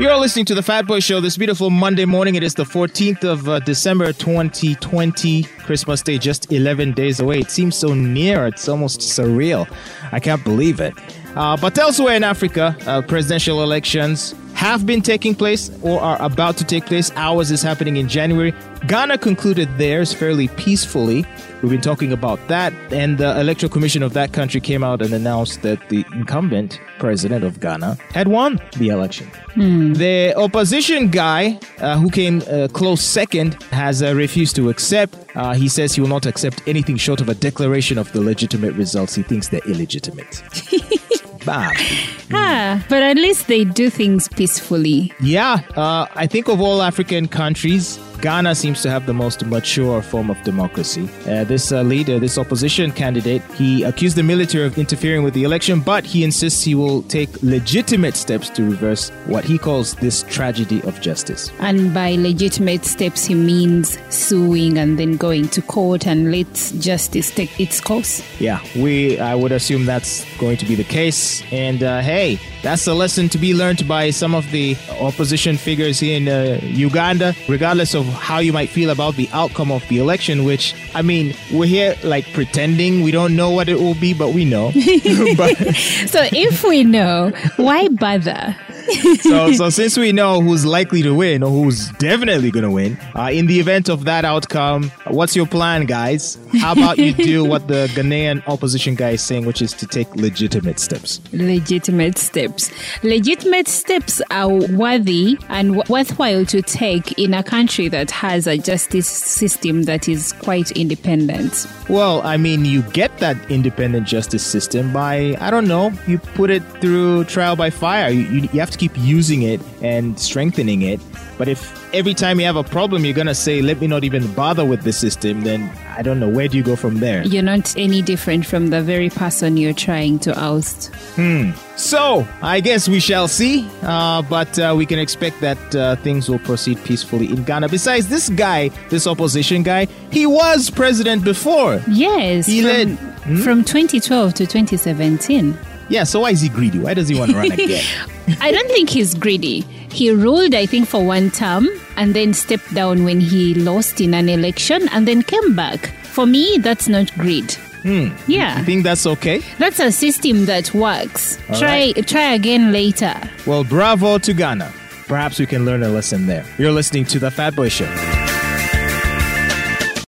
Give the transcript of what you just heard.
You're listening to the Fat Boy Show this beautiful Monday morning. It is the 14th of uh, December 2020. Christmas Day just 11 days away. It seems so near. It's almost surreal. I can't believe it. Uh, but elsewhere in Africa, uh, presidential elections have been taking place or are about to take place. Ours is happening in January. Ghana concluded theirs fairly peacefully. We've been talking about that, and the Electoral Commission of that country came out and announced that the incumbent president of Ghana had won the election. The opposition guy, uh, who came uh, close second, has uh, refused to accept. Uh, he says he will not accept anything short of a declaration of the legitimate results. He thinks they're illegitimate. Ah, but at least they do things peacefully. Yeah, uh, I think of all African countries, Ghana seems to have the most mature form of democracy. Uh, this uh, leader, this opposition candidate, he accused the military of interfering with the election, but he insists he will take legitimate steps to reverse what he calls this tragedy of justice. And by legitimate steps, he means suing and then going to court and let justice take its course. Yeah, we I would assume that's going to be the case. And uh, hey, that's a lesson to be learned by some of the opposition figures here in uh, Uganda, regardless of how you might feel about the outcome of the election. Which I mean, we're here like pretending we don't know what it will be, but we know. but, So if we know, why bother? So, so since we know who's likely to win or who's definitely going to win, uh, in the event of that outcome, what's your plan, guys? How about you do what the Ghanaian opposition guy is saying, which is to take legitimate steps? Legitimate steps. Legitimate steps are worthy and w- worthwhile to take in a country that has a justice system that is quite independent. Well, I mean, you get that independent justice system by, I don't know, you put it through trial by fire. You, you, you have to keep using it and strengthening it. But if every time you have a problem, you're going to say, let me not even bother with the system, then I don't know, where do you go from there? You're not any different from the very person you're trying to oust. Hmm. So, I guess we shall see, uh, but uh, we can expect that uh, things will proceed peacefully in Ghana. Besides, this guy, this opposition guy, he was president before. Yes, He from, led- from 2012 to 2017. Yeah, so why is he greedy? Why does he want to run again? I don't think he's greedy. He ruled, I think, for one term and then stepped down when he lost in an election and then came back. For me, that's not greed. Hmm. Yeah. I think that's okay. that's a system that works. All try try again later. Well, bravo to Ghana. Perhaps we can learn a lesson there. You're listening to The Fat Boy Show.